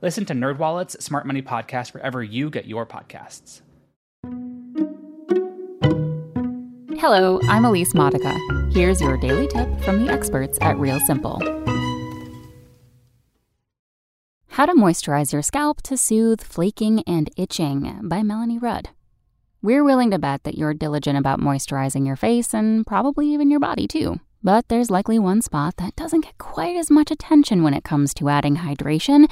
Listen to NerdWallet's Smart Money Podcast wherever you get your podcasts. Hello, I'm Elise Modica. Here's your daily tip from the experts at Real Simple. How to Moisturize Your Scalp to Soothe Flaking and Itching by Melanie Rud. We're willing to bet that you're diligent about moisturizing your face and probably even your body too. But there's likely one spot that doesn't get quite as much attention when it comes to adding hydration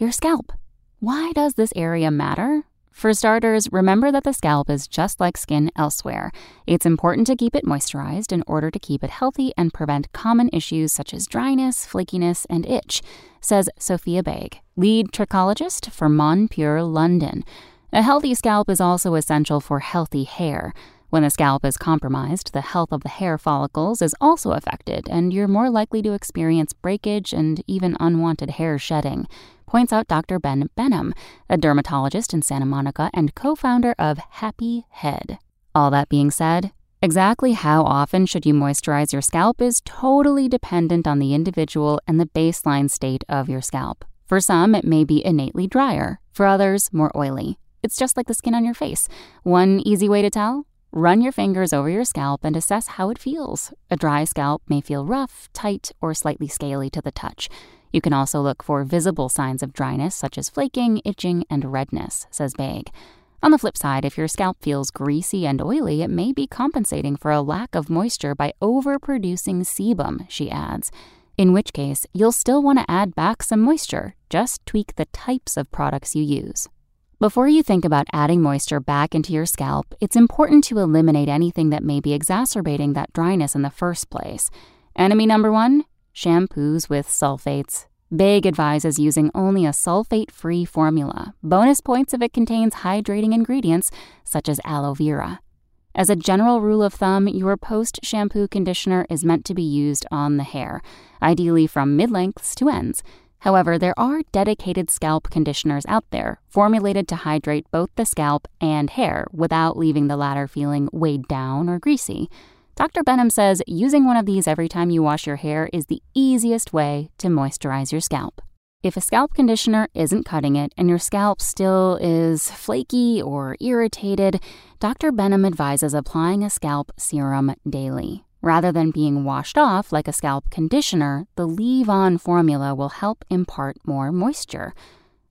your scalp. Why does this area matter? For starters, remember that the scalp is just like skin elsewhere. It's important to keep it moisturized in order to keep it healthy and prevent common issues such as dryness, flakiness, and itch, says Sophia Baig, lead trichologist for Monpure London. A healthy scalp is also essential for healthy hair. When the scalp is compromised, the health of the hair follicles is also affected, and you're more likely to experience breakage and even unwanted hair shedding, points out Dr. Ben Behnam, a dermatologist in Santa Monica and co founder of Happy Head. All that being said, Exactly how often should you moisturize your scalp is totally dependent on the individual and the baseline state of your scalp. For some, it may be innately drier, for others, more oily. It's just like the skin on your face. One easy way to tell? Run your fingers over your scalp and assess how it feels. A dry scalp may feel rough, tight, or slightly scaly to the touch. You can also look for visible signs of dryness, such as flaking, itching, and redness, says Baig. On the flip side, if your scalp feels greasy and oily, it may be compensating for a lack of moisture by overproducing sebum, she adds. In which case, you'll still want to add back some moisture. Just tweak the types of products you use. Before you think about adding moisture back into your scalp, it's important to eliminate anything that may be exacerbating that dryness in the first place. Enemy number one shampoos with sulfates. Baig advises using only a sulfate free formula. Bonus points if it contains hydrating ingredients such as aloe vera. As a general rule of thumb, your post shampoo conditioner is meant to be used on the hair, ideally from mid lengths to ends. However, there are dedicated scalp conditioners out there formulated to hydrate both the scalp and hair without leaving the latter feeling weighed down or greasy. Dr. Behnam says using one of these every time you wash your hair is the easiest way to moisturize your scalp. If a scalp conditioner isn't cutting it and your scalp still is flaky or irritated, Dr. Behnam advises applying a scalp serum daily. Rather than being washed off like a scalp conditioner, the Leave On formula will help impart more moisture.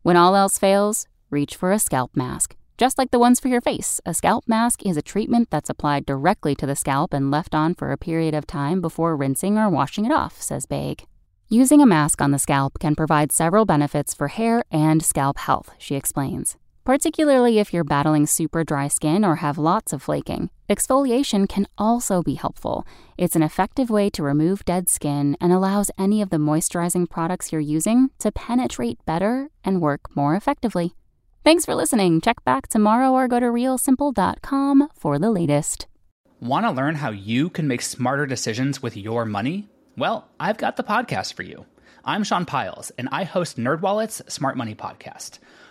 When all else fails, reach for a scalp mask. Just like the ones for your face, a scalp mask is a treatment that's applied directly to the scalp and left on for a period of time before rinsing or washing it off, says Baig. Using a mask on the scalp can provide several benefits for hair and scalp health, she explains particularly if you're battling super dry skin or have lots of flaking. Exfoliation can also be helpful. It's an effective way to remove dead skin and allows any of the moisturizing products you're using to penetrate better and work more effectively. Thanks for listening. Check back tomorrow or go to realsimple.com for the latest. Want to learn how you can make smarter decisions with your money? Well, I've got the podcast for you. I'm Sean Pyles, and I host NerdWallet's Smart Money Podcast.